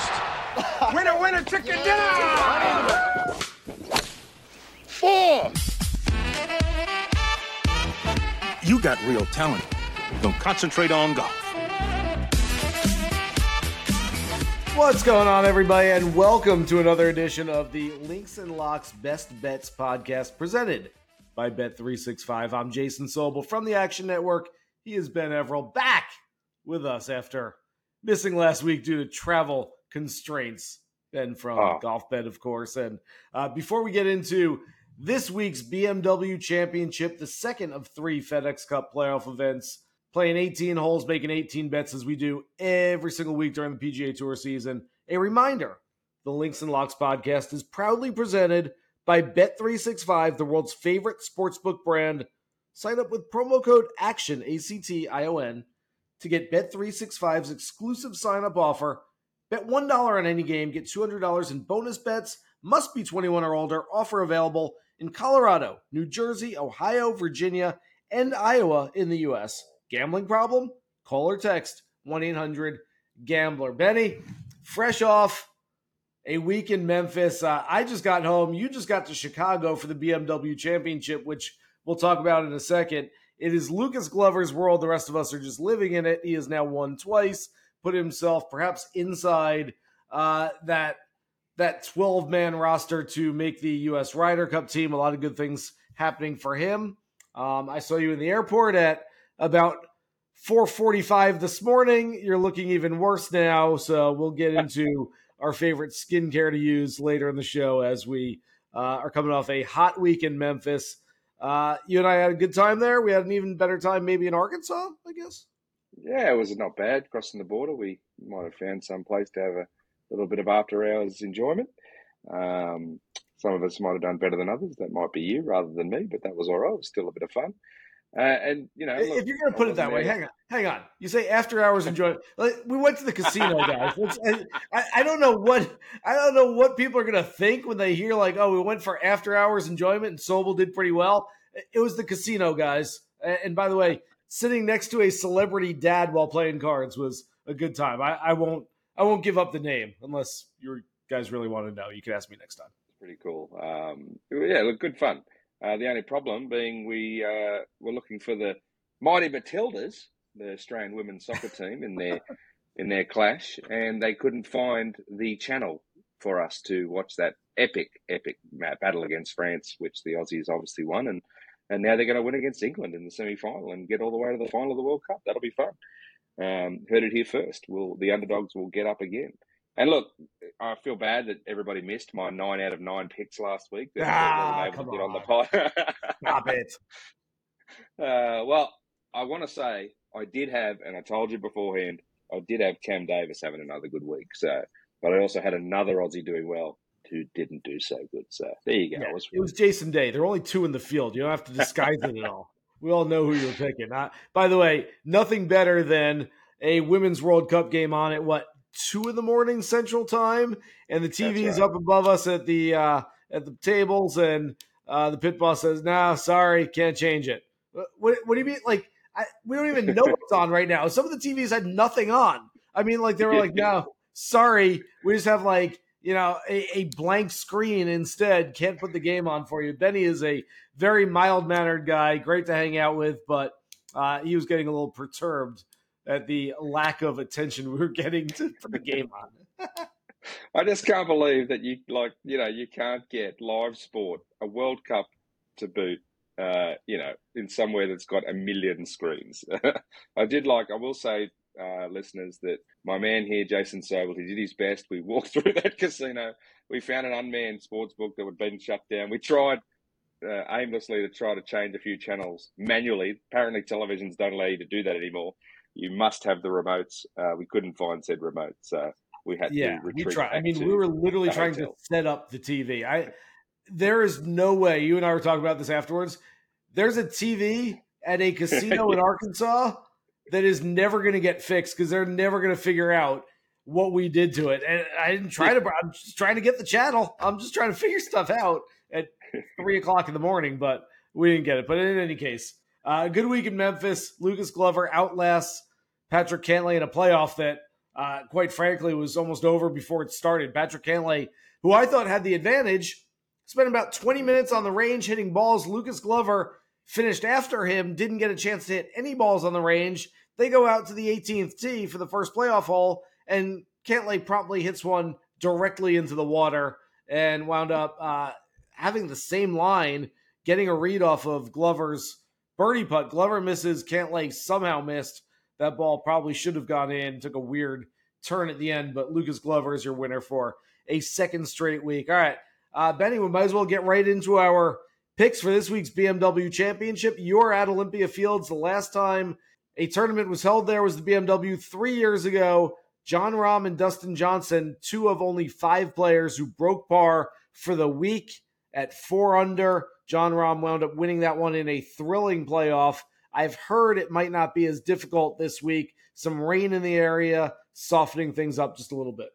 most. winner, winner, chicken dinner! Four. You got real talent. Don't concentrate on golf. What's going on, everybody, and welcome to another edition of the Links and Locks Best Bets podcast presented by Bet365. I'm Jason Sobel from the Action Network. He is Ben Everill back with us after missing last week due to travel constraints. Ben from Oh. Golfbet, of course. And uh, before we get into this week's BMW Championship, the second of three FedEx Cup playoff events, playing 18 holes, making 18 bets as we do every single week during the PGA Tour season. A reminder the Links and Locks podcast is proudly presented by Bet365, the world's favorite sportsbook brand. Sign up with promo code ACTION, A C T I O N, to get Bet365's exclusive sign up offer. Bet $1 on any game, get $200 in bonus bets. Must be 21 or older. Offer available in Colorado, New Jersey, Ohio, Virginia, and Iowa in the U.S. Gambling problem? Call or text 1 800 Gambler. Benny, fresh off a week in Memphis. Uh, I just got home. You just got to Chicago for the BMW Championship, which we'll talk about in a second. It is Lucas Glover's world. The rest of us are just living in it. He has now won twice, put himself perhaps inside uh, that that 12 man roster to make the U.S. Ryder Cup team. A lot of good things happening for him. Um, I saw you in the airport at about 4:45 this morning. You're looking even worse now, so we'll get into our favorite skincare to use later in the show as we uh, are coming off a hot week in Memphis. Uh, you and I had a good time there. We had an even better time maybe in Arkansas, I guess. Yeah, it was not bad crossing the border. We might have found some place to have a little bit of after hours enjoyment. Um, some of us might have done better than others. That might be you rather than me, but that was all right. It was still a bit of fun. Uh, and you know, look, if you're going to put it that way, hang on, hang on. You say after hours enjoyment. Like, we went to the casino, guys. I, I don't know what I don't know what people are going to think when they hear like, oh, we went for after hours enjoyment, and Sobel did pretty well. It was the casino, guys. And by the way, sitting next to a celebrity dad while playing cards was a good time. I, I won't I won't give up the name unless you guys really want to know. You can ask me next time. pretty cool. Um, yeah, look, good fun. Uh, the only problem being we uh, were looking for the mighty Matildas, the Australian women's soccer team, in their in their clash, and they couldn't find the channel for us to watch that epic, epic battle against France, which the Aussies obviously won, and and now they're going to win against England in the semi final and get all the way to the final of the World Cup. That'll be fun. Um, heard it here first. Will the underdogs will get up again? And look, I feel bad that everybody missed my nine out of nine picks last week. That Ah, wasn't able to get on the pod. Stop it. Uh, well, I want to say I did have, and I told you beforehand, I did have Cam Davis having another good week. So, but I also had another Aussie doing well who didn't do so good. So there you go. Yeah, I was- it was Jason Day. There are only two in the field. You don't have to disguise it at all. We all know who you're picking. Uh, by the way, nothing better than a women's World Cup game on at what two in the morning Central Time, and the TV's right. up above us at the uh, at the tables, and uh, the pit boss says, "No, sorry, can't change it." What, what, what do you mean? Like, I I, we don't even know what's on right now. Some of the TVs had nothing on. I mean, like they were like, no, sorry, we just have like you know a, a blank screen instead. Can't put the game on for you. Benny is a very mild mannered guy, great to hang out with, but uh, he was getting a little perturbed at the lack of attention we were getting to put the game on. I just can't believe that you like you know you can't get live sport, a World Cup to boot, uh, you know, in somewhere that's got a million screens. I did like I will say, uh, listeners, that my man here, Jason Sobel, he did his best. We walked through that casino. We found an unmanned sports book that had been shut down. We tried uh, aimlessly to try to change a few channels manually. Apparently, televisions don't allow you to do that anymore. You must have the remotes. Uh, we couldn't find said remote, so we had yeah, to we retreat. tried. I mean, we were literally trying hotel. to set up the TV. I there is no way. You and I were talking about this afterwards. There's a TV at a casino in Arkansas that is never going to get fixed because they're never going to figure out what we did to it. And I didn't try to. I'm just trying to get the channel. I'm just trying to figure stuff out at three o'clock in the morning, but we didn't get it. But in any case, uh, good week in Memphis. Lucas Glover outlasts Patrick Cantlay in a playoff that, uh, quite frankly, was almost over before it started. Patrick Cantlay, who I thought had the advantage, spent about 20 minutes on the range hitting balls. Lucas Glover finished after him, didn't get a chance to hit any balls on the range. They go out to the 18th tee for the first playoff hole, and Cantlay promptly hits one directly into the water and wound up uh, having the same line, getting a read off of Glover's birdie putt. Glover misses, Cantlay somehow missed. That ball probably should have gone in, took a weird turn at the end, but Lucas Glover is your winner for a second straight week. All right, uh, Benny, we might as well get right into our picks for this week's BMW Championship. You're at Olympia Fields. The last time a tournament was held there was the BMW three years ago. Jon Rahm and Dustin Johnson, two of only five players who broke par for the week at four under. Jon Rahm wound up winning that one in a thrilling playoff. I've heard it might not be as difficult this week. Some rain in the area, softening things up just a little bit.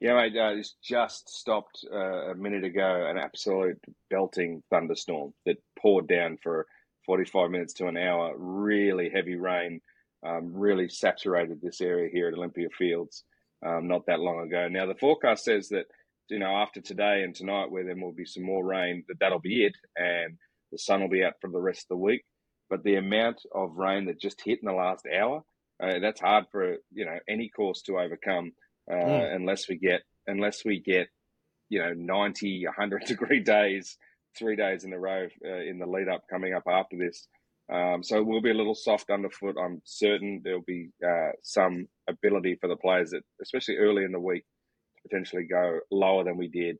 Yeah, mate, uh, just stopped uh, a minute ago. An absolute belting thunderstorm that poured down for 45 minutes to an hour. Really heavy rain, um, really saturated this area here at Olympia Fields um, not that long ago. Now, the forecast says that, you know, after today and tonight, where there will be some more rain, that that'll be it. And the sun will be out for the rest of the week. But the amount of rain that just hit in the last hour, uh, that's hard for, you know, any course to overcome uh, Mm. unless we get unless we get you know 90 100 degree days three days in a row uh, in the lead up coming up after this. Um, so we'll be a little soft underfoot i'm certain. There'll be uh, some ability for the players that especially early in the week to potentially go lower than we did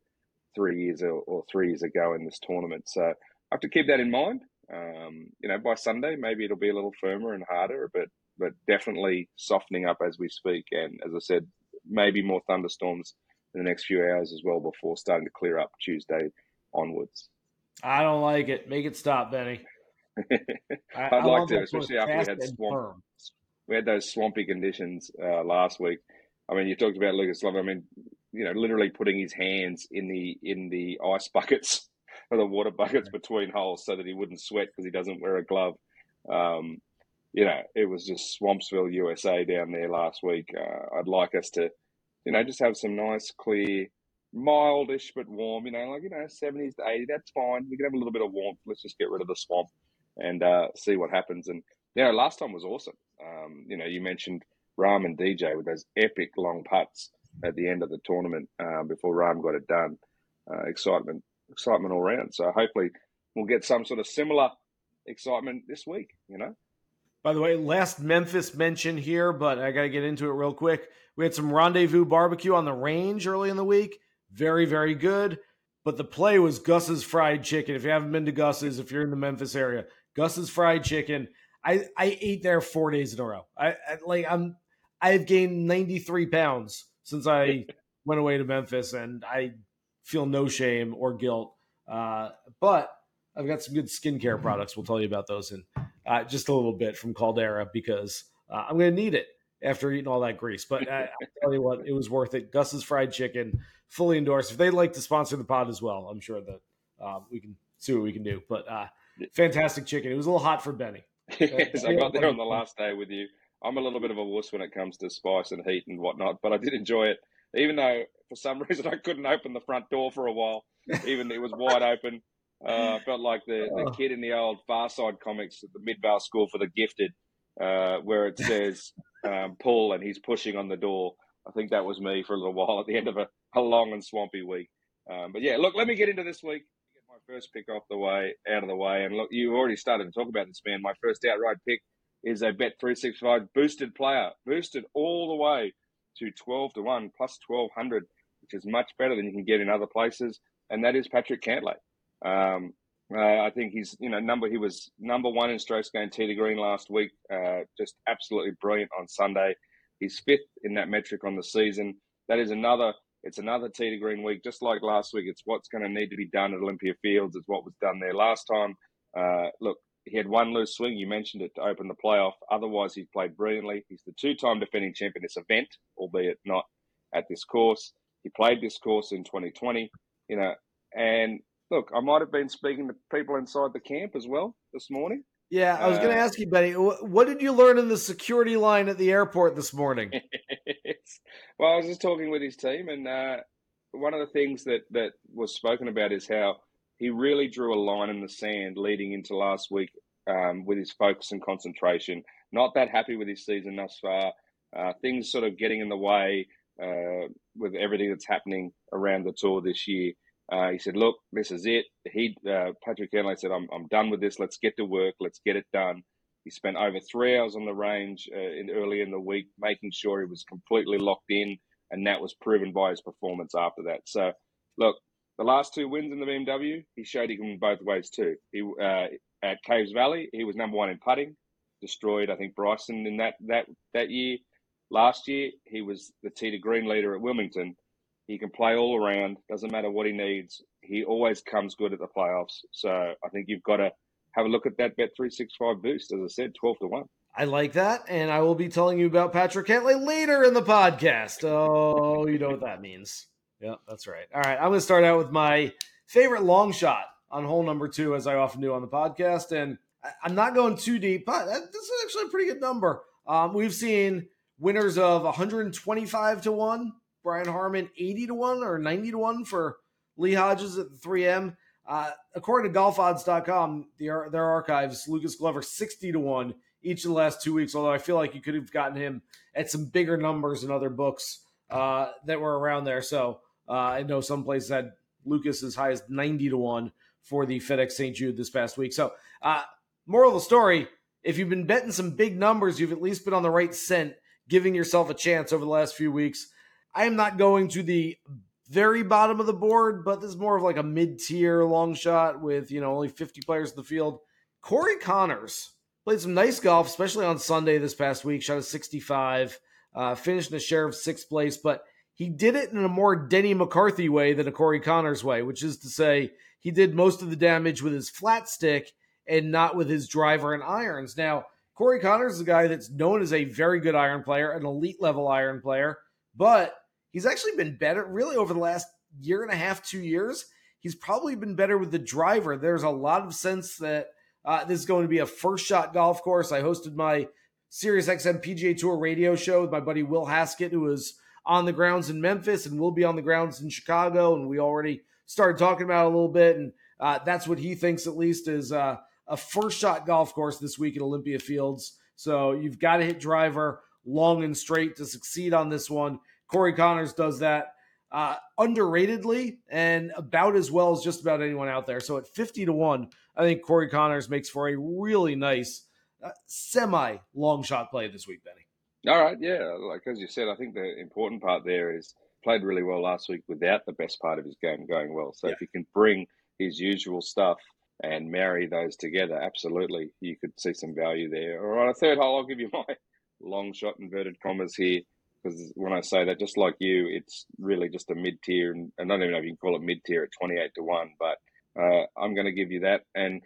three years or, or three years ago in this tournament. So i have to keep that in mind. Um, you know by sunday maybe it'll be a little firmer and harder but but definitely softening up as we speak. And as i said maybe more thunderstorms in the next few hours as well before starting to clear up Tuesday onwards. I don't like it. Make it stop, Benny. I, I'd I like to, especially after we had swamp. firm. We had those swampy conditions uh, last week. I mean, you talked about Lucas Glover. I mean, you know, literally putting his hands in the in the ice buckets or the water buckets between holes so that he wouldn't sweat because he doesn't wear a glove. Um, you know, it was just Swampsville, USA down there last week. Uh, I'd like us to, you know, just have some nice, clear, mildish but warm. You know, like you know, seventies to eighty. That's fine. We can have a little bit of warmth. Let's just get rid of the swamp and uh, see what happens. And you know, last time was awesome. Um, you know, you mentioned Rahm and DJ with those epic long putts at the end of the tournament uh, before Rahm got it done. Uh, excitement, excitement all round. So hopefully, we'll get some sort of similar excitement this week. You know. By the way, last Memphis mention here, but I got to get into it real quick. We had some rendezvous barbecue on the range early in the week. Very, very good. But the play was Gus's fried chicken. If you haven't been to Gus's, if you're in the Memphis area, Gus's fried chicken. I, I ate there four days in a row. I, I like I'm I've gained 93 pounds since I went away to Memphis, and I feel no shame or guilt. Uh, but I've got some good skincare products. We'll tell you about those in uh, just a little bit from Caldera because uh, I'm going to need it after eating all that grease. But I, I'll tell you what, it was worth it. Gus's Fried Chicken, fully endorsed. If they'd like to sponsor the pod as well, I'm sure that uh, we can see what we can do. But uh, fantastic chicken. It was a little hot for Benny. yes, I got there on the last day with you. I'm a little bit of a wuss when it comes to spice and heat and whatnot, but I did enjoy it, even though for some reason I couldn't open the front door for a while. Even it was wide open. Uh, I felt like the, the kid in the old Far Side comics at the Midvale School for the Gifted, uh, where it says um, pull and he's pushing on the door. I think that was me for a little while at the end of a, a long and swampy week. Um, but yeah, look, let me get into this week. Get my first pick off the way, out of the way, and look, you already started to talk about this, man. My first outright pick is a Bet three six five boosted player, boosted all the way to twelve to one plus twelve hundred, which is much better than you can get in other places, and that is Patrick Cantlay. Um, uh, I think he's you know number he was number one in strokes gained tee to green last week. Uh, just absolutely brilliant on Sunday. He's fifth in that metric on the season. That is another. It's another tee to green week, just like last week. It's what's going to need to be done at Olympia Fields. It's what was done there last time. Uh, look, he had one loose swing. You mentioned it to open the playoff. Otherwise, he's played brilliantly. He's the two-time defending champion in this event, albeit not at this course. He played this course in 2020. You know, and look, I might have been speaking to people inside the camp as well this morning. Yeah, I was going to uh, ask you, Benny, what did you learn in the security line at the airport this morning? well, I was just talking with his team, and uh, one of the things that, that was spoken about is how he really drew a line in the sand leading into last week um, with his focus and concentration. Not that happy with his season thus far. Uh, things sort of getting in the way uh, with everything that's happening around the tour this year. Uh, he said, "Look, this is it." He, uh, Patrick Cantlay said, "I'm, I'm done with this. Let's get to work. Let's get it done." He spent over three hours on the range uh, in early in the week, making sure he was completely locked in, and that was proven by his performance after that. So, look, the last two wins in the BMW, he showed he can both ways too. He uh, at Caves Valley, he was number one in putting, destroyed I think Bryson in that that that year. Last year, he was the tee green leader at Wilmington he can play all around. Doesn't matter what he needs. He always comes good at the playoffs. So I think you've got to have a look at that Bet three six five boost. As I said, twelve to one. I like that, and I will be telling you about Patrick Cantlay later in the podcast. Oh, you know what that means. Yeah, that's right. All right, I'm going to start out with my favorite long shot on hole number two, as I often do on the podcast, and I'm not going too deep, but this is actually a pretty good number. Um, we've seen winners of 125 to one, Brian Harman 80 to 1 or 90 to 1 for Lee Hodges at the 3M. Uh, according to golfodds.com, their, their archives, Lucas Glover 60 to 1 each of the last two weeks, although I feel like you could have gotten him at some bigger numbers in other books uh, that were around there. So uh, I know some places had Lucas as high as 90 to 1 for the FedEx St. Jude this past week. So, uh, moral of the story if you've been betting some big numbers, you've at least been on the right scent, giving yourself a chance over the last few weeks. I am not going to the very bottom of the board, but this is more of like a mid tier long shot with, you know, only 50 players in the field. Corey Conners played some nice golf, especially on Sunday this past week, shot a 65, uh, finished in a share of sixth place, but he did it in a more Denny McCarthy way than a Corey Conners way, which is to say, he did most of the damage with his flat stick and not with his driver and irons. Now, Corey Conners is a guy that's known as a very good iron player, an elite level iron player, but he's actually been better really over the last year and a half, two years. He's probably been better with the driver. There's a lot of sense that uh, this is going to be a first shot golf course. I hosted my Sirius XM PGA Tour radio show with my buddy Will Haskett, who was on the grounds in Memphis and will be on the grounds in Chicago. And we already started talking about a little bit. And uh, that's what he thinks, at least, is uh, a first shot golf course this week at Olympia Fields. So you've got to hit driver long and straight to succeed on this one. Corey Conners does that uh, underratedly and about as well as just about anyone out there. So at 50 to 1, I think Corey Conners makes for a really nice uh, semi long shot play this week, Benny. All right. Yeah. Like as you said, I think the important part there is played really well last week without the best part of his game going well. So yeah. if he can bring his usual stuff and marry those together, absolutely, you could see some value there. All right, a third hole, I'll give you my long shot inverted commas here because when I say that, just like you, it's really just a mid tier, and I don't even know if you can call it mid tier at twenty eight to one, but uh, I'm going to give you that. And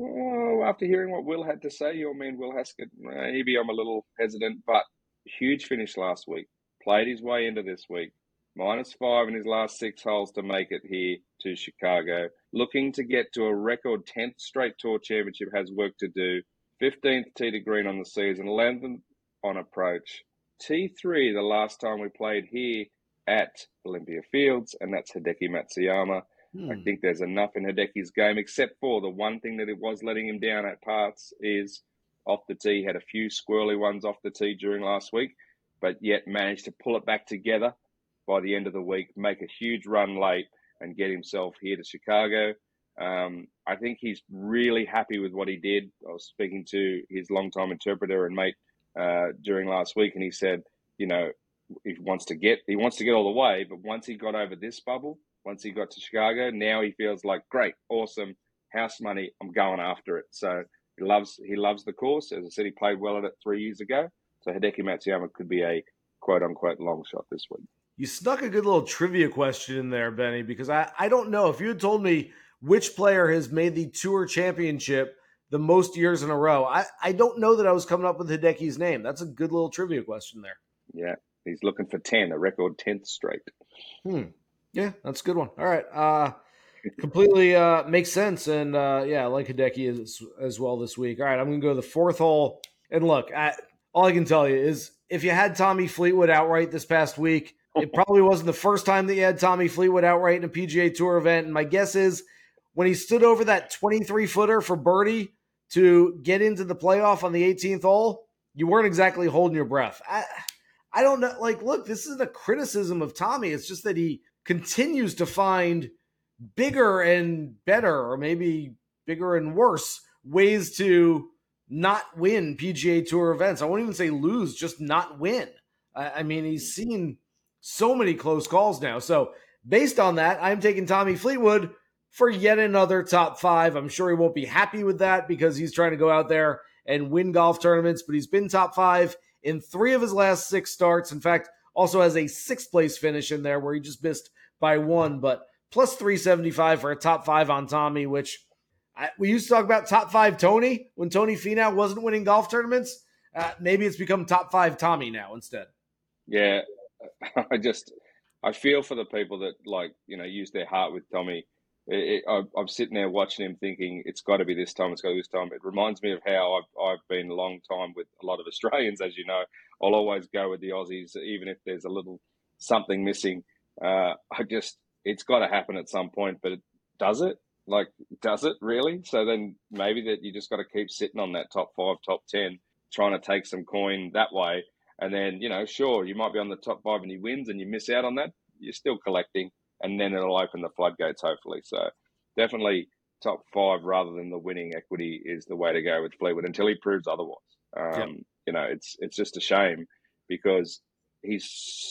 oh, after hearing what Will had to say, your man Will Haskett, maybe I'm a little hesitant, but huge finish last week. Played his way into this week. Minus five in his last six holes to make it here to Chicago. Looking to get to a record 10th straight tour championship has work to do 15th tee to green on the season, 11th on approach. T3 the last time we played here at Olympia Fields, and that's Hideki Matsuyama. Hmm. I think there's enough in Hideki's game, except for the one thing that it was letting him down at parts is off the tee. Had a few squirrely ones off the tee during last week, but yet managed to pull it back together by the end of the week, make a huge run late, and get himself here to Chicago. Um, I think he's really happy with what he did. I was speaking to his longtime interpreter and mate uh, during last week, and he said, you know, he wants to get he wants to get all the way, but once he got over this bubble, once he got to Chicago, now he feels like great, awesome, house money. I'm going after it. So he loves he loves the course. As I said, he played well at it three years ago. So Hideki Matsuyama could be a quote unquote long shot this week. You snuck a good little trivia question in there, Benny, because I, I don't know. If you had told me which player has made the tour championship the most years in a row, I, I don't know that I was coming up with Hideki's name. That's a good little trivia question there. Yeah, he's looking for 10, a record 10th straight. Hmm. Yeah, that's a good one. All right. Uh, completely uh, makes sense. And uh, yeah, I like Hideki as, as well this week. All right, I'm going to go to the fourth hole. And look, I, all I can tell you is if you had Tommy Fleetwood outright this past week, it probably wasn't the first time that you had Tommy Fleetwood outright in a PGA Tour event. And my guess is when he stood over that 23 footer for birdie to get into the playoff on the 18th hole, you weren't exactly holding your breath. I, I don't know. Like, look, this isn't a criticism of Tommy. It's just that he continues to find bigger and better, or maybe bigger and worse ways to not win PGA Tour events. I won't even say lose, just not win. I, I mean, he's seen so many close calls now. So, based on that, I'm taking Tommy Fleetwood for yet another top five. I'm sure he won't be happy with that because he's trying to go out there and win golf tournaments, but he's been top five in three of his last six starts. In fact, also has a sixth place finish in there where he just missed by one, but plus 375 for a top five on Tommy, which I, we used to talk about top five Tony when Tony Finau wasn't winning golf tournaments. Uh, maybe it's become top five Tommy now instead. Yeah, I just I feel for the people that like you know use their heart with Tommy. It, I, I'm sitting there watching him, thinking it's got to be this time. It's got to be this time. It reminds me of how I've I've been a long time with a lot of Australians, as you know. I'll always go with the Aussies, even if there's a little something missing. Uh, I just it's got to happen at some point, but it, does it? Like, does it really? So then maybe that you just got to keep sitting on that top five, top ten, trying to take some coin that way. And then, you know, sure, you might be on the top five and he wins and you miss out on that. You're still collecting, and then it'll open the floodgates, hopefully. So definitely top five rather than the winning equity is the way to go with Fleetwood until he proves otherwise. Um, Yep. You know, it's it's just a shame because he's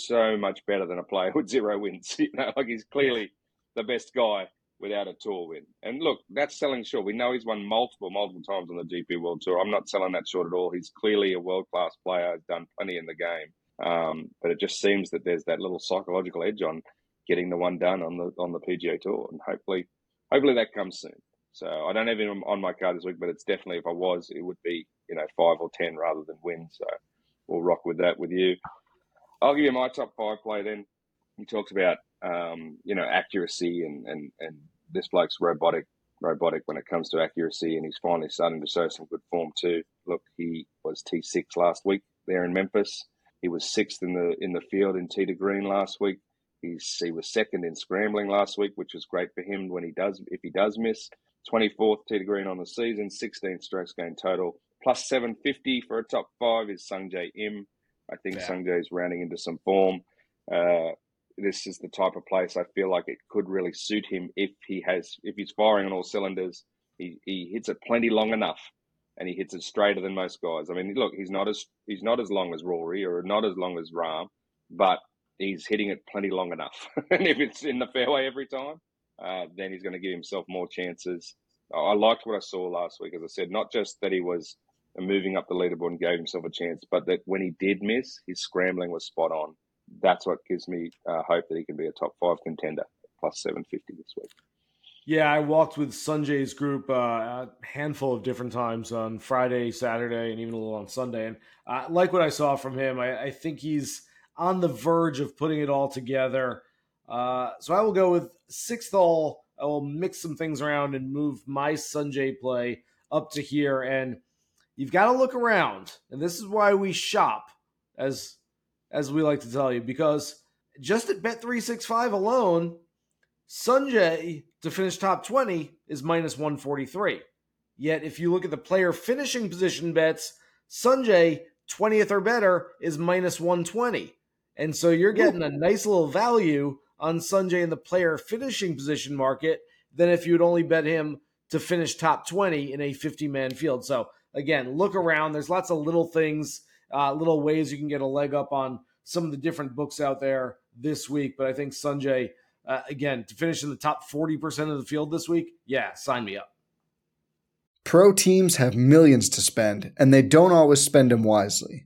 so much better than a player with zero wins. You know, like he's clearly the best guy without a tour win. And look, that's selling short. We know he's won multiple, multiple times on the DP World Tour. I'm not selling that short at all. He's clearly a world class player, has done plenty in the game. Um, but it just seems that there's that little psychological edge on getting the one done on the on the PGA Tour, and hopefully, hopefully that comes soon. So I don't have him on my card this week, but it's definitely if I was, it would be you know five or ten rather than win. So we'll rock with that with you. I'll give you my top five play then. He talks about um, you know accuracy and and and this bloke's robotic robotic when it comes to accuracy, and he's finally starting to show some good form too. Look, he was T six last week there in Memphis. He was sixth in the in the field in tee to green last week. He's he was second in scrambling last week, which was great for him when he does if he does miss. Twenty fourth tee to green on the season, 16th strokes gained total, plus seven fifty for a top five is Sungjae Im. I think Yeah. Sungjae is rounding into some form. Uh, this is the type of place I feel like it could really suit him if he has if he's firing on all cylinders. He he hits it plenty long enough, and he hits it straighter than most guys. I mean, look, he's not as he's not as long as Rory or not as long as Rahm, but he's hitting it plenty long enough. and if it's in the fairway every time, uh, then he's going to give himself more chances. I liked what I saw last week, as I said, not just that he was moving up the leaderboard and gave himself a chance, but that when he did miss, his scrambling was spot on. That's what gives me uh, hope that he can be a top five contender, plus 750 this week. Yeah, I walked with Sungjae's group uh, a handful of different times on Friday, Saturday, and even a little on Sunday. And I like what I saw from him. I, I think he's on the verge of putting it all together. Uh, so I will go with sixth all. I will mix some things around and move my Sungjae play up to here. And you've got to look around. And this is why we shop, as as we like to tell you, because just at Bet365 alone, Sungjae to finish top 20 is minus 143. Yet if you look at the player finishing position bets, Sungjae 20th or better is minus 120. And so you're getting a nice little value on Sungjae in the player finishing position market than if you'd only bet him to finish top 20 in a 50 man field. So again, look around. There's lots of little things, uh, little ways you can get a leg up on some of the different books out there this week. But I think Sungjae, uh, again, to finish in the top 40% of the field this week, yeah, sign me up. Pro teams have millions to spend, and they don't always spend them wisely.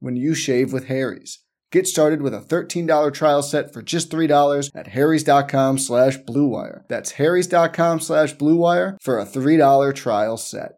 when you shave with Harry's. Get started with a $13 trial set for just $3 at harrys.com slash bluewire. That's harrys.com slash bluewire for a $3 trial set.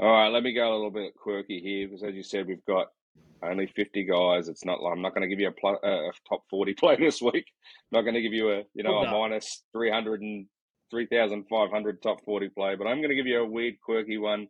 All right, let me go a little bit quirky here because, as you said, we've got only 50 guys. It's not. I'm not going to give you a, pl- a top 40 play this week. I'm not going to give you a you know a minus 300 and 3,500 top 40 play, but I'm going to give you a weird quirky one.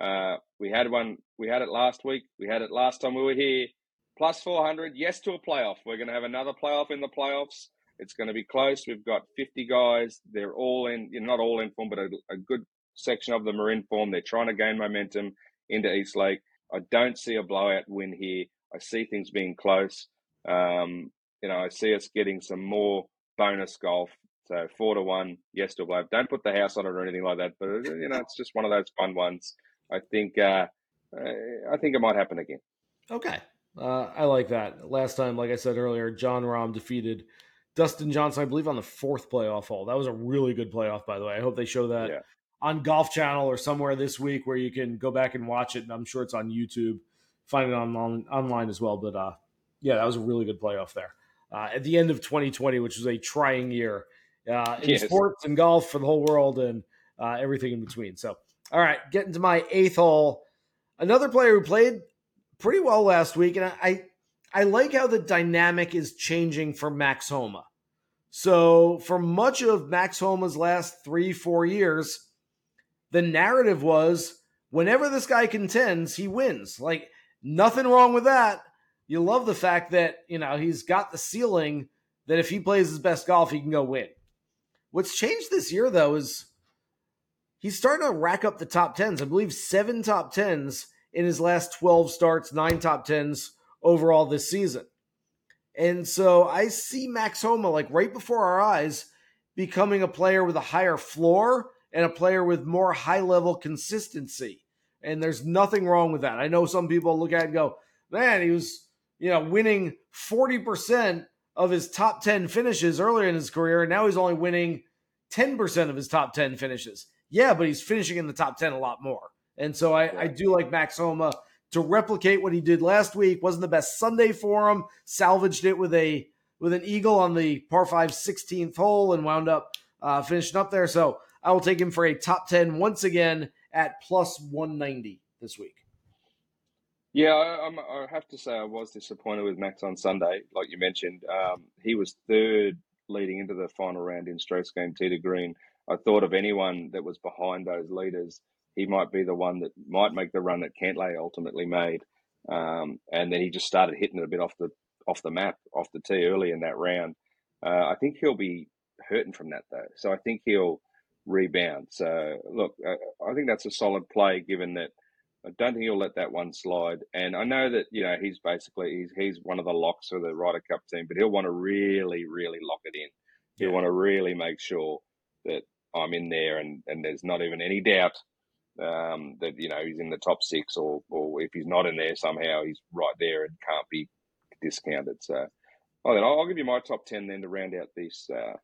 Uh, we had one. We had it last week. We had it last time we were here. Plus 400. Yes to a playoff. We're going to have another playoff in the playoffs. It's going to be close. We've got 50 guys. They're all in. You're not all in form, but a, a good section of them are in form. They're trying to gain momentum into East Lake. I don't see a blowout win here. I see things being close. Um, you know, I see us getting some more bonus golf. So four to one, yes to a blowout. Don't put the house on it or anything like that. But you know, it's just one of those fun ones. I think. Uh, uh, I think it might happen again. Okay. Uh, I like that. Last time, like I said earlier, Jon Rahm defeated Dustin Johnson, I believe, on the fourth playoff hole. That was a really good playoff, by the way. I hope they show that Yeah. On Golf Channel or somewhere this week where you can go back and watch it. And I'm sure it's on YouTube. Find it on, on online as well. But uh, yeah, that was a really good playoff there. Uh, at the end of 2020, which was a trying year uh, in Yes. sports and golf for the whole world and uh, everything in between. So, all right, getting to my eighth hole. Another player who played pretty well last week, and I, I I like how the dynamic is changing for Max Homa. So for much of Max Homa's last three, four years, the narrative was whenever this guy contends, he wins. Like nothing wrong with that. You love the fact that, you know, he's got the ceiling that if he plays his best golf, he can go win. What's changed this year though is he's starting to rack up the top tens. I believe seven top tens in his last 12 starts, nine top tens overall this season. And so I see Max Homa like right before our eyes becoming a player with a higher floor and a player with more high level consistency. And there's nothing wrong with that. I know some people look at it and go, man, he was, you know, winning 40% of his top 10 finishes earlier in his career. And now he's only winning 10% of his top 10 finishes. Yeah, but he's finishing in the top 10 a lot more. And so I, I do like Max Homa to replicate what he did last week. Wasn't the best Sunday for him. Salvaged it with a with an eagle on the par 5 16th hole and wound up uh, finishing up there. So I will take him for a top 10 once again at plus 190 this week. Yeah, I, I have to say I was disappointed with Max on Sunday. Like you mentioned, um, he was third leading into the final round in strokes gained, to green. I thought of anyone that was behind those leaders, he might be the one that might make the run that Cantlay ultimately made. Um, and then he just started hitting it a bit off the off the map, off the tee early in that round. Uh, I think he'll be hurting from that though, so I think he'll rebound. So look, uh, I think that's a solid play given that I don't think he'll let that one slide. And I know that you know he's basically he's he's one of the locks for the Ryder Cup team, but he'll want to really really lock it in. He'll yeah. want to really make sure that I'm in there and and there's not even any doubt um, that you know he's in the top six, or or if he's not in there somehow he's right there and can't be discounted. So, oh, then I'll, I'll give you my top ten then to round out this uh,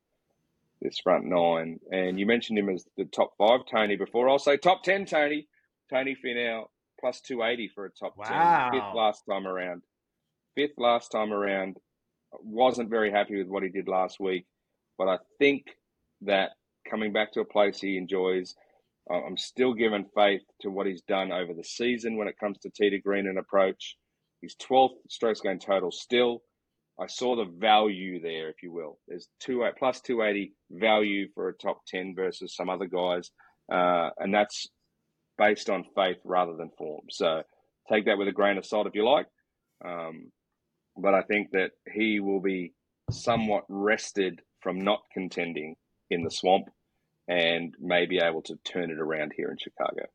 this front nine. And you mentioned him as the top five, Tony. Before I'll say top ten, Tony. Tony Finau plus two eighty for a top wow. ten. Fifth last time around. Fifth last time around. Wasn't very happy with what he did last week, but I think that coming back to a place he enjoys I'm still giving faith to what he's done over the season when it comes to tee to green and approach. He's 12th strokes gained total still. I saw the value there, if you will. There's two plus 280 value for a top 10 versus some other guys, uh, and that's based on faith rather than form. So take that with a grain of salt if you like. Um, but I think that he will be somewhat rested from not contending in the swamp and may be able to turn it around here in Chicago.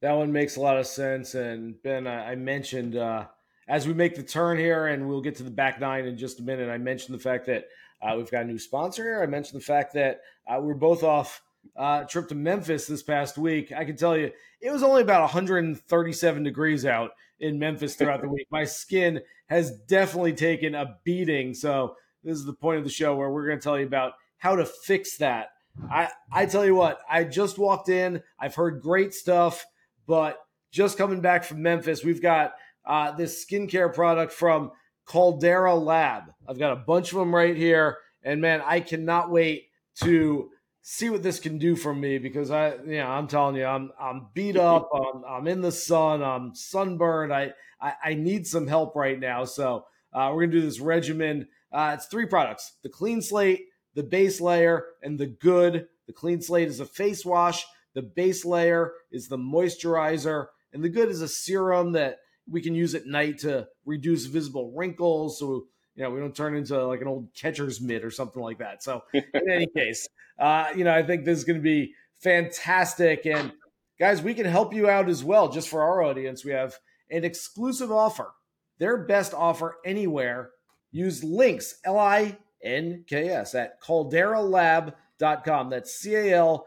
That one makes a lot of sense. And Ben, I mentioned uh, as we make the turn here, and we'll get to the back nine in just a minute. I mentioned the fact that uh, we've got a new sponsor here. I mentioned the fact that uh, we're both off uh, trip to Memphis this past week. I can tell you it was only about 137 degrees out in Memphis throughout the week. My skin has definitely taken a beating. So this is the point of the show where we're going to tell you about how to fix that. I, I tell you what, I just walked in. I've heard great stuff, but just coming back from Memphis, we've got uh, this skincare product from Caldera Lab. I've got a bunch of them right here. And man, I cannot wait to see what this can do for me because I, you know, I'm telling you, I'm I'm beat up, I'm, I'm in the sun, I'm sunburned. I, I, I need some help right now. So uh, we're gonna do this regimen. Uh, it's three products: the clean slate, the base layer, and the good. The clean slate is a face wash. The base layer is the moisturizer, and the good is a serum that we can use at night to reduce visible wrinkles. So you know we don't turn into like an old catcher's mitt or something like that. So in any case, uh, you know I think this is going to be fantastic. And guys, we can help you out as well. Just for our audience, we have an exclusive offer. Their best offer anywhere. Use links L I NKS at calderalab.com. That's C A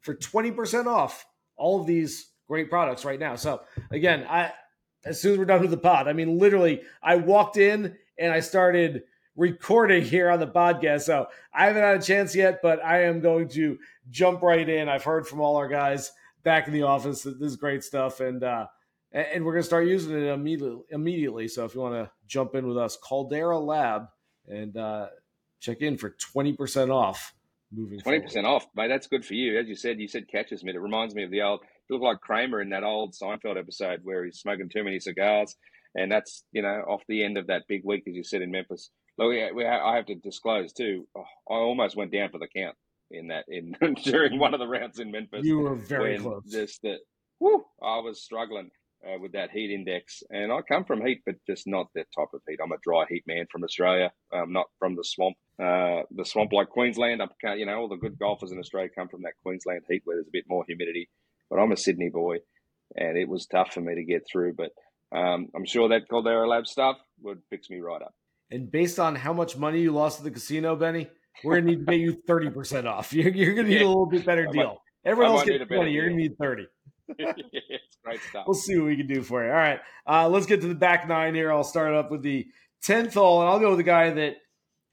For 20% off all of these great products right now. So, again, I as soon as we're done with the pod, I mean, literally, I walked in and I started recording here on the podcast. So I haven't had a chance yet, but I am going to jump right in. I've heard from all our guys back in the office that this is great stuff. And uh, and we're going to start using it immediately. Immediately, so if you want to jump in with us, Caldera Lab, and uh, check in for twenty percent off. Moving twenty percent off, mate. That's good for you. As you said, you said catches mitt. It reminds me of the old. You look like Kramer in that old Seinfeld episode where he's smoking too many cigars, and that's you know off the end of that big week, as you said in Memphis. Look, we, I have to disclose too. Oh, I almost went down for the count in that in during one of the rounds in Memphis. You were very close. Just that, whoo, I was struggling uh, with that heat index. And I come from heat, but just not that type of heat. I'm a dry heat man from Australia, um, not from the swamp. Uh, the swamp like Queensland, up, you know, all the good golfers in Australia come from that Queensland heat where there's a bit more humidity. But I'm a Sydney boy, and it was tough for me to get through. But um, I'm sure that Caldera Lab stuff would fix me right up. And based on how much money you lost at the casino, Benny, we're gonna need to pay you thirty percent off. You're, you're, gonna need yeah. a little bit better deal. Might, Everyone else gets twenty. You're gonna need thirty. Great stuff. We'll see what we can do for you. All right, uh, let's get to the back nine here. I'll start up with the tenth hole, and I'll go with the guy that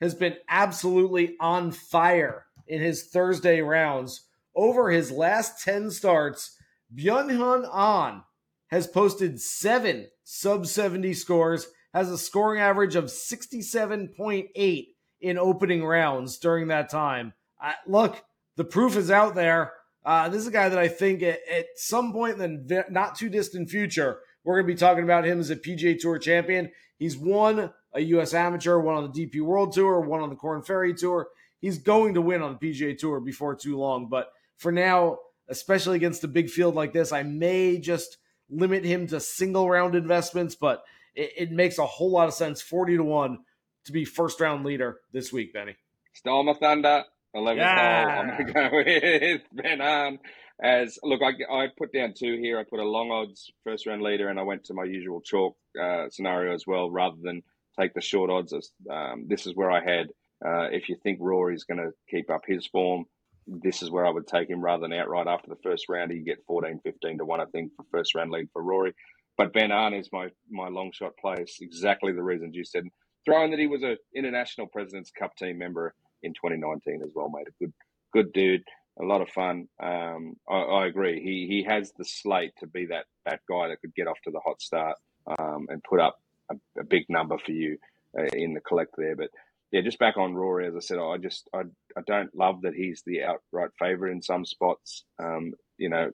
has been absolutely on fire in his Thursday rounds. Over his last ten starts, Byung-Hun An has posted seven sub seventy scores, has a scoring average of sixty seven point eight in opening rounds during that time. I, look, the proof is out there. Uh, this is a guy that I think at, at some point in the not too distant future, we're going to be talking about him as a PGA Tour champion. He's won a U.S. Amateur, one on the DP World Tour, one on the Corn Ferry Tour. He's going to win on the PGA Tour before too long. But for now, especially against a big field like this, I may just limit him to single round investments. But it, it makes a whole lot of sense, forty to one, to be first round leader this week, Benny. Stole thunder. 11th Yeah. hole. I'm going to go with Ben An. As look, I, I put down two here. I put a long odds first round leader, and I went to my usual chalk uh, scenario as well, rather than take the short odds. Um, this is where I had. Uh, if you think Rory's going to keep up his form, this is where I would take him rather than outright after the first round. You get 14, 15 to one, I think, for first round lead for Rory. But Ben An is my my long shot play. It's exactly the reasons you said. Throwing that he was a international Presidents Cup team member in 2019 as well, mate. A good good dude, a lot of fun. Um, I, I agree. He he has the slate to be that that guy that could get off to the hot start um, and put up a, a big number for you uh, in the collect there. But yeah, just back on Rory, as I said, I just I I don't love that he's the outright favourite in some spots. Um, you know,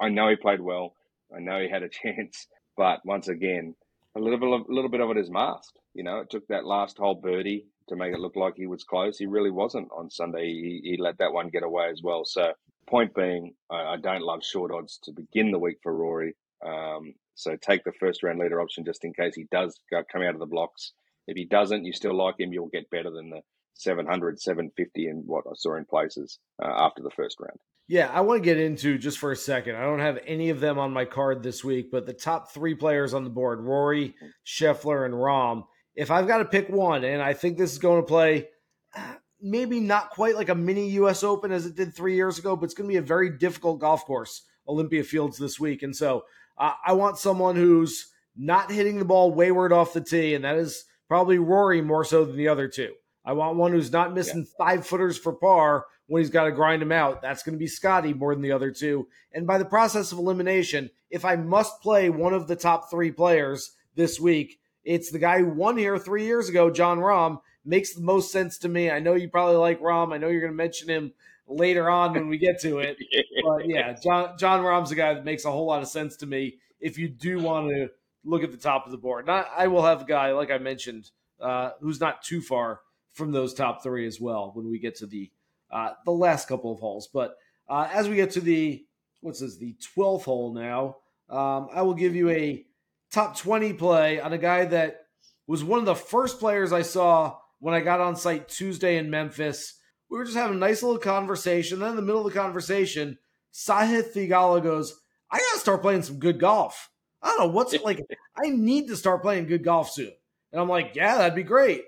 I know he played well. I know he had a chance, but once again, a little bit, of, a little bit of it is masked. You know, it took that last hole birdie to make it look like he was close. He really wasn't on Sunday. He, he let that one get away as well. So, point being, I, I don't love short odds to begin the week for Rory. Um, so take the first round leader option just in case he does go, come out of the blocks. If he doesn't, you still like him. You'll get better than the 700, 750 and what I saw in places uh, after the first round. Yeah, I want to get into just for a second. I don't have any of them on my card this week, but the top three players on the board Rory, Scheffler, and Rahm. If I've got to pick one, and I think this is going to play maybe not quite like a mini US Open as it did three years ago, but it's going to be a very difficult golf course, Olympia Fields this week. And so uh, I want someone who's not hitting the ball wayward off the tee, and that is probably Rory more so than the other two. I want one who's not missing five footers for par when he's got to grind them out. That's going to be Scotty more than the other two. And by the process of elimination, if I must play one of the top three players this week, it's the guy who won here three years ago, Jon Rahm. Makes the most sense to me. I know you probably like Rahm. I know you're going to mention him later on when we get to it. But yeah, Jon Jon Rahm's a guy that makes a whole lot of sense to me. If you do want to look at the top of the board, not I will have a guy like I mentioned uh, who's not too far from those top three as well when we get to the uh, the last couple of holes. But uh, as we get to the what's this the twelfth hole now, um, I will give you a top twenty play on a guy that was one of the first players I saw when I got on site Tuesday in Memphis. We were just having a nice little conversation. Then in the middle of the conversation, Sahith Theegala goes, "I gotta start playing some good golf. I don't know what's like. I need to start playing good golf soon." And I'm like, "Yeah, that'd be great."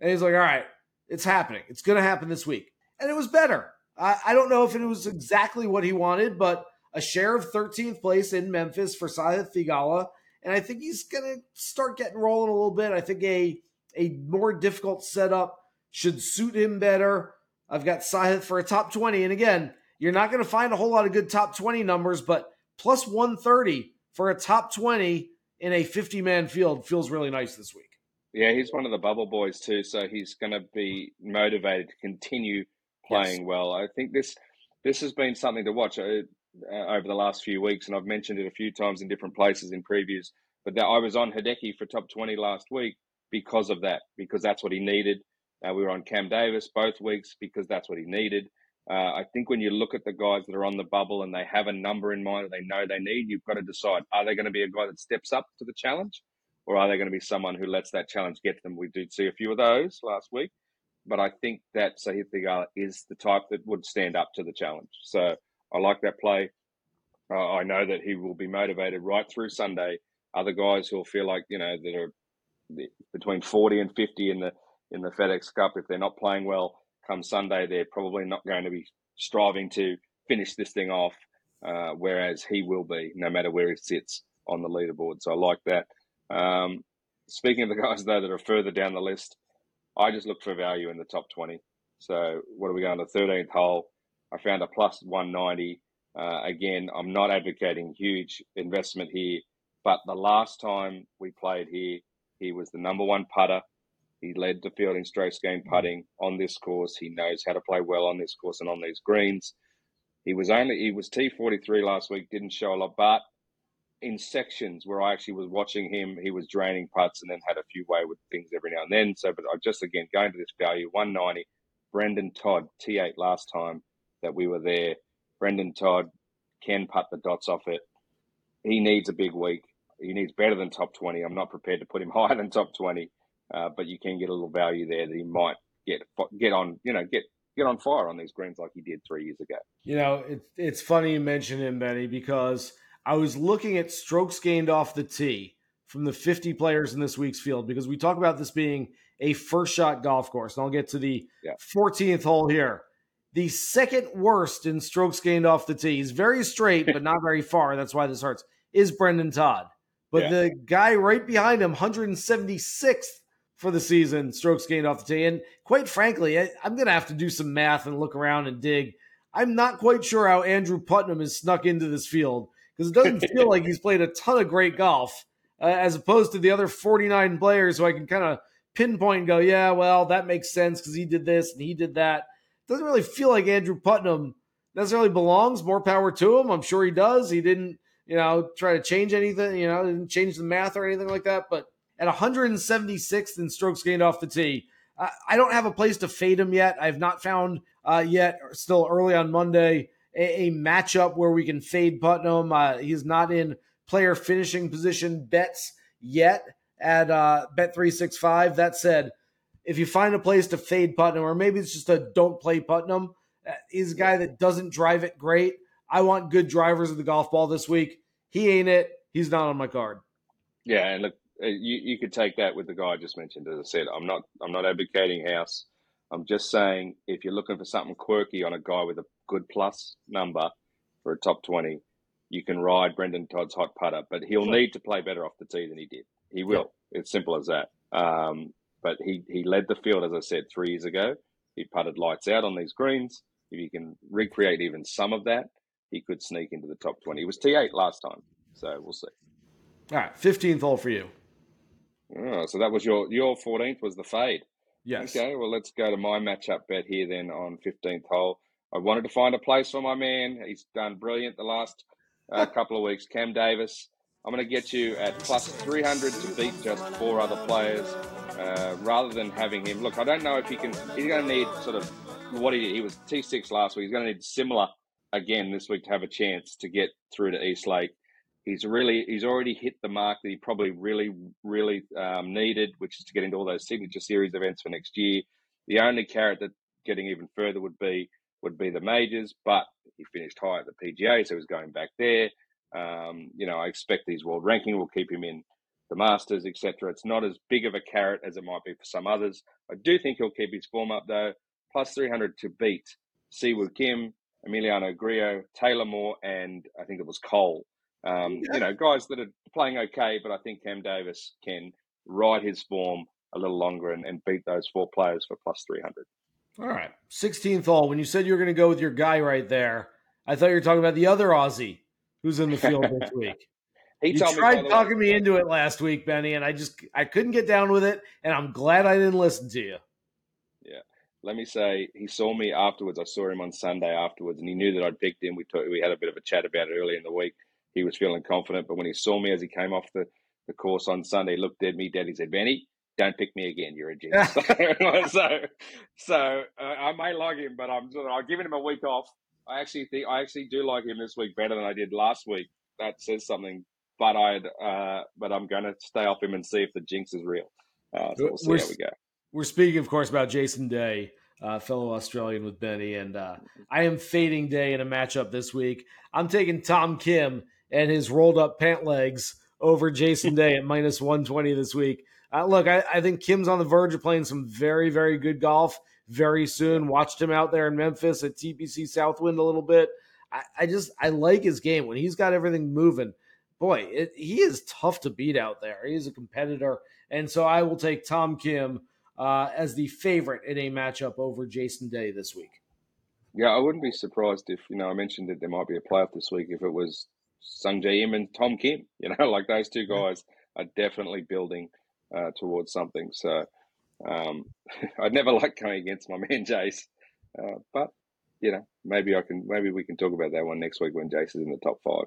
And he's like, all right, it's happening. It's going to happen this week. And it was better. I, I, don't know if it was exactly what he wanted, but a share of 13th place in Memphis for Sahith Theegala. And I think he's going to start getting rolling a little bit. I think a, a more difficult setup should suit him better. I've got Sahith for a top 20. And again, you're not going to find a whole lot of good top 20 numbers, but plus 130 for a top 20 in a 50 man field feels really nice this week. Yeah, he's one of the bubble boys too, so he's going to be motivated to continue playing yes. well. I think this this has been something to watch uh, uh, over the last few weeks, and I've mentioned it a few times in different places in previews. But that I was on Hideki for top twenty last week because of that, because that's what he needed. Uh, we were on Cam Davis both weeks because that's what he needed. Uh, I think when you look at the guys that are on the bubble and they have a number in mind that they know they need, you've got to decide: are they going to be a guy that steps up to the challenge? Or are they going to be someone who lets that challenge get to them? We did see a few of those last week, but I think that Sahith Theegala is the type that would stand up to the challenge. So I like that play. Uh, I know that he will be motivated right through Sunday. Other guys who'll feel like you know that are between forty and fifty in the in the FedEx Cup, if they're not playing well come Sunday, they're probably not going to be striving to finish this thing off. Uh, whereas he will be, no matter where he sits on the leaderboard. So I like that. Um, speaking of the guys though that are further down the list, I just looked for value in the top twenty. So what are we going to thirteenth hole? I found a plus one ninety. Uh, again, I'm not advocating huge investment here, but the last time we played here, he was the number one putter. He led the field in strokes gained putting on this course. He knows how to play well on this course and on these greens. He was only he was T forty three last week. Didn't show a lot, but in sections where I actually was watching him, he was draining putts and then had a few wayward things every now and then. So, but I just again going to this value one ninety. Brendon Todd T eight last time that we were there. Brendon Todd can putt the dots off it. He needs a big week. He needs better than top twenty. I'm not prepared to put him higher than top twenty, uh, but you can get a little value there that he might get get on. You know, get get on fire on these greens like he did three years ago. You know, it's it's funny you mention him, Benny, because I was looking at strokes gained off the tee from the 50 players in this week's field because we talk about this being a first shot golf course. And I'll get to the Yeah. 14th hole here. The second worst in strokes gained off the tee. He's very straight, but not very far. That's why this hurts. Is Brendon Todd. But Yeah. the guy right behind him, 176th for the season, strokes gained off the tee. And quite frankly, I, I'm going to have to do some math and look around and dig. I'm not quite sure how Andrew Putnam has snuck into this field because it doesn't feel like he's played a ton of great golf uh, as opposed to the other 49 players who I can kind of pinpoint and go, yeah, well, that makes sense because he did this and he did that. doesn't really feel like Andrew Putnam necessarily belongs. More power to him. I'm sure he does. He didn't, you know, try to change anything, you know, didn't change the math or anything like that. But at 176th in strokes gained off the tee, I, I don't have a place to fade him yet. I've not found uh, yet, still early on Monday, a, a matchup where we can fade Putnam. Uh, he's not in player finishing position bets yet at uh, Bet365. That said, if you find a place to fade Putnam, or maybe it's just a don't play Putnam, uh, he's a guy that doesn't drive it great. I want good drivers of the golf ball this week. He ain't it. He's not on my card. Yeah, and look, uh, you you could take that with the guy I just mentioned. As I said, I'm not I'm not advocating house. I'm just saying if you're looking for something quirky on a guy with a good plus number for a top twenty, you can ride Brendon Todd's hot putter, but he'll Sure. need to play better off the tee than he did. He will. It's simple as that. Um, but he he led the field as I said three years ago. He putted lights out on these greens. If you can recreate even some of that, he could sneak into the top twenty. He was T eight last time, so we'll see. All right, 15th hole for you. Oh, so that was your your fourteenth was the fade. Yes. Okay, well let's go to my matchup bet here then on fifteenth hole. I wanted to find a place for my man. He's done brilliant the last uh, couple of weeks. Cam Davis. I'm going to get you at plus 300 to beat just four other players, uh, rather than having him. Look, I don't know if he can. He's going to need sort of what he did. He was T6 last week. He's going to need similar again this week to have a chance to get through to East Lake. He's really he's already hit the mark that he probably really really um, needed, which is to get into all those signature series events for next year. The only carrot that getting even further would be would be the majors, but he finished high at the PGA, so he's going back there. Um, you know, I expect his world ranking will keep him in the Masters, etc. It's not as big of a carrot as it might be for some others. I do think he'll keep his form up though. Plus 300 to beat Siwoo Kim, Emiliano Grillo, Taylor Moore, and I think it was Cole. Um, You know, guys that are playing okay, but I think Cam Davis can ride his form a little longer and, and beat those four players for plus 300. All right. 16th hole. When you said you were going to go with your guy right there, I thought you were talking about the other Aussie who's in the field this week. He you told me, tried by the way- talking me into it last week, Benny, and I just I couldn't get down with it, and I'm glad I didn't listen to you. Yeah. Let me say, he saw me afterwards. I saw him on Sunday afterwards, and he knew that I'd picked him. We talked, we had a bit of a chat about it early in the week. He was feeling confident, but when he saw me as he came off the, the course on Sunday, he looked at me dead. He said, "Benny, don't pick me again. You're a genius." so, so uh, I may like him, but I'm I've given him a week off. I actually think I actually do like him this week better than I did last week. That says something. But I'd uh, but I'm going to stay off him and see if the jinx is real. Uh, so we'll see We're- how we go. We're speaking, of course, about Jason Day, uh, fellow Australian with Benny, and uh, I am fading Day in a matchup this week. I'm taking Tom Kim and his rolled up pant legs over Jason Day at minus 120 this week. Uh, look, I, I think Kim's on the verge of playing some very, very good golf very soon. Watched him out there in Memphis at TPC Southwind a little bit. I, I just I like his game when he's got everything moving. Boy, it, he is tough to beat out there. He's a competitor, and so I will take Tom Kim uh, as the favorite in a matchup over Jason Day this week. Yeah, I wouldn't be surprised if, you know, I mentioned that there might be a playoff this week if it was Sungjae Im and Tom Kim. You know, like those two guys are definitely building uh, towards something. So um, I'd never like going against my man Jace, uh, but you know, maybe I can, maybe we can talk about that one next week when Jace is in the top five.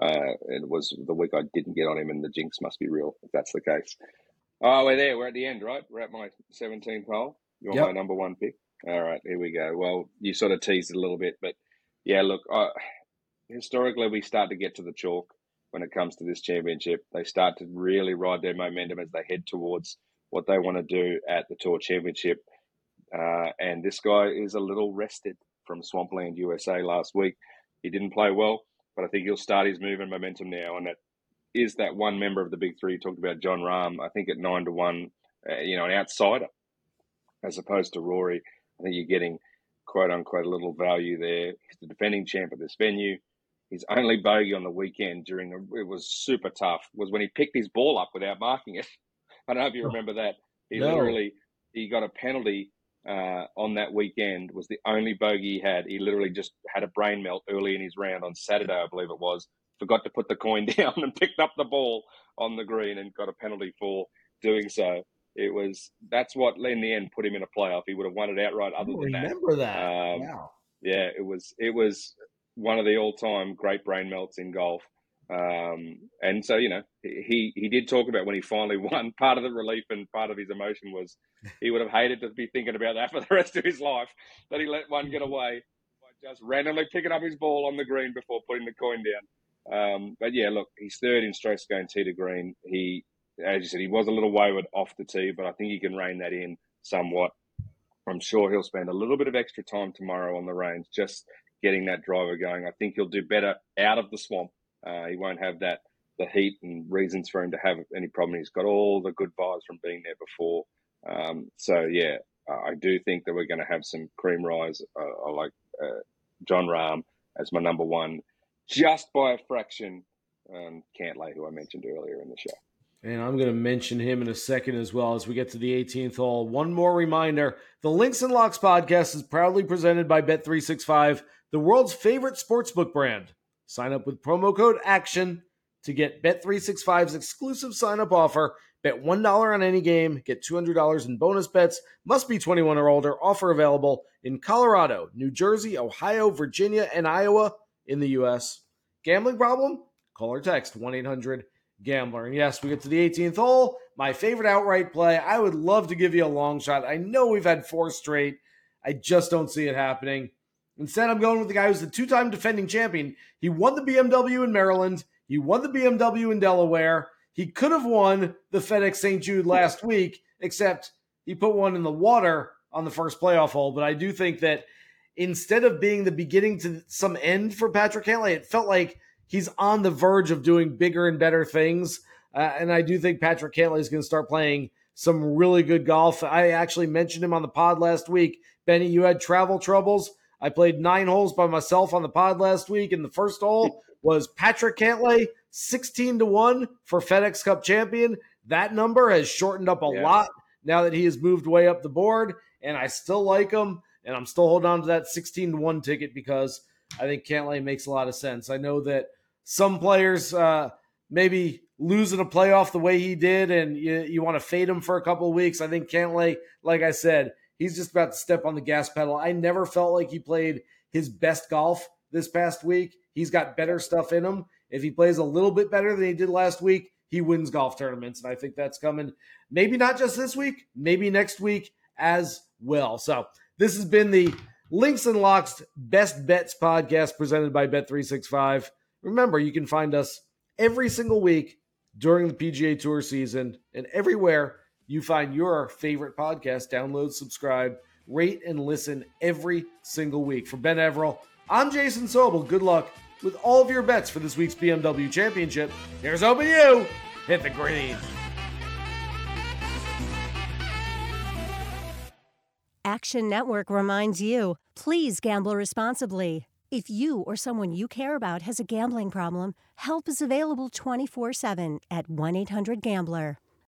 Uh, it was the week I didn't get on him, and the jinx must be real if that's the case. Oh, we're there. We're at the end, right? We're at my 17th hole. You're Yep. my number one pick. All right, here we go. Well, you sort of teased it a little bit, but yeah, look, I, historically, we start to get to the chalk when it comes to this championship. They start to really ride their momentum as they head towards what they want to do at the Tour Championship. Uh, and this guy is a little rested from Swampland USA last week. He didn't play well, but I think he'll start his move and momentum now. And that is that one member of the big three. Talked about Jon Rahm. I think at nine to one, uh, you know, an outsider as opposed to Rory. I think you're getting quote unquote a little value there. He's the defending champ at this venue. His only bogey on the weekend during a, it was super tough was when he picked his ball up without marking it. I don't know if you remember that. He No. literally he got a penalty uh, on that weekend. Was the only bogey he had. He literally just had a brain melt early in his round on Saturday, I believe it was. Forgot to put the coin down and picked up the ball on the green and got a penalty for doing so. It was that's what in the end put him in a playoff. He would have won it outright. Other than that, remember that. Um, wow. yeah, it was it was one of the all time great brain melts in golf. Um, and so you know he he did talk about when he finally won. Part of the relief and part of his emotion was he would have hated to be thinking about that for the rest of his life that he let one get away by just randomly picking up his ball on the green before putting the coin down. Um, but yeah, look, he's third in strokes gained tee to green. He, as you said, he was a little wayward off the tee, but I think he can rein that in somewhat. I'm sure he'll spend a little bit of extra time tomorrow on the range, just getting that driver going. I think he'll do better out of the swamp. Uh, he won't have that the heat and reasons for him to have any problem. He's got all the good vibes from being there before. Um, so yeah, I do think that we're going to have some cream rise. Uh, I like uh, Jon Rahm as my number one, just by a fraction. Um, Cantlay, who I mentioned earlier in the show. And I'm going to mention him in a second as well as we get to the 18th hole. One more reminder the Links and Locks podcast is proudly presented by Bet365, the world's favorite sportsbook brand. Sign up with promo code ACTION to get Bet365's exclusive sign up offer. Bet $1 on any game, get $200 in bonus bets. Must be 21 or older. Offer available in Colorado, New Jersey, Ohio, Virginia, and Iowa in the U.S. Gambling problem? Call or text 1 800 Gambler. And yes, we get to the 18th hole. My favorite outright play. I would love to give you a long shot. I know we've had four straight. I just don't see it happening. Instead, I'm going with the guy who's the two time defending champion. He won the BMW in Maryland, he won the BMW in Delaware. He could have won the FedEx St. Jude last week, except he put one in the water on the first playoff hole. But I do think that instead of being the beginning to some end for Patrick Cantlay, it felt like he's on the verge of doing bigger and better things. Uh, and I do think Patrick Cantlay is going to start playing some really good golf. I actually mentioned him on the pod last week. Benny, you had travel troubles. I played nine holes by myself on the pod last week, and the first hole was Patrick Cantlay, 16 to 1 for FedEx Cup champion. That number has shortened up a Yeah. lot now that he has moved way up the board, and I still like him, and I'm still holding on to that 16 to 1 ticket because I think Cantlay makes a lot of sense. I know that some players uh, maybe losing a playoff the way he did, and you, you want to fade him for a couple of weeks. I think Cantlay, like I said, he's just about to step on the gas pedal. I never felt like he played his best golf this past week. He's got better stuff in him. If he plays a little bit better than he did last week, he wins golf tournaments. And I think that's coming maybe not just this week, maybe next week as well. So this has been the Links and Locks Best Bets podcast presented by Bet365. Remember, you can find us every single week during the PGA Tour season and everywhere you find your favorite podcast. Download, subscribe, rate, and listen every single week. For Ben Everill, I'm Jason Sobel. Good luck with all of your bets for this week's BMW Championship. Here's hoping you hit the green. Action Network reminds you please gamble responsibly. If you or someone you care about has a gambling problem, help is available 24 7 at 1 800 Gambler.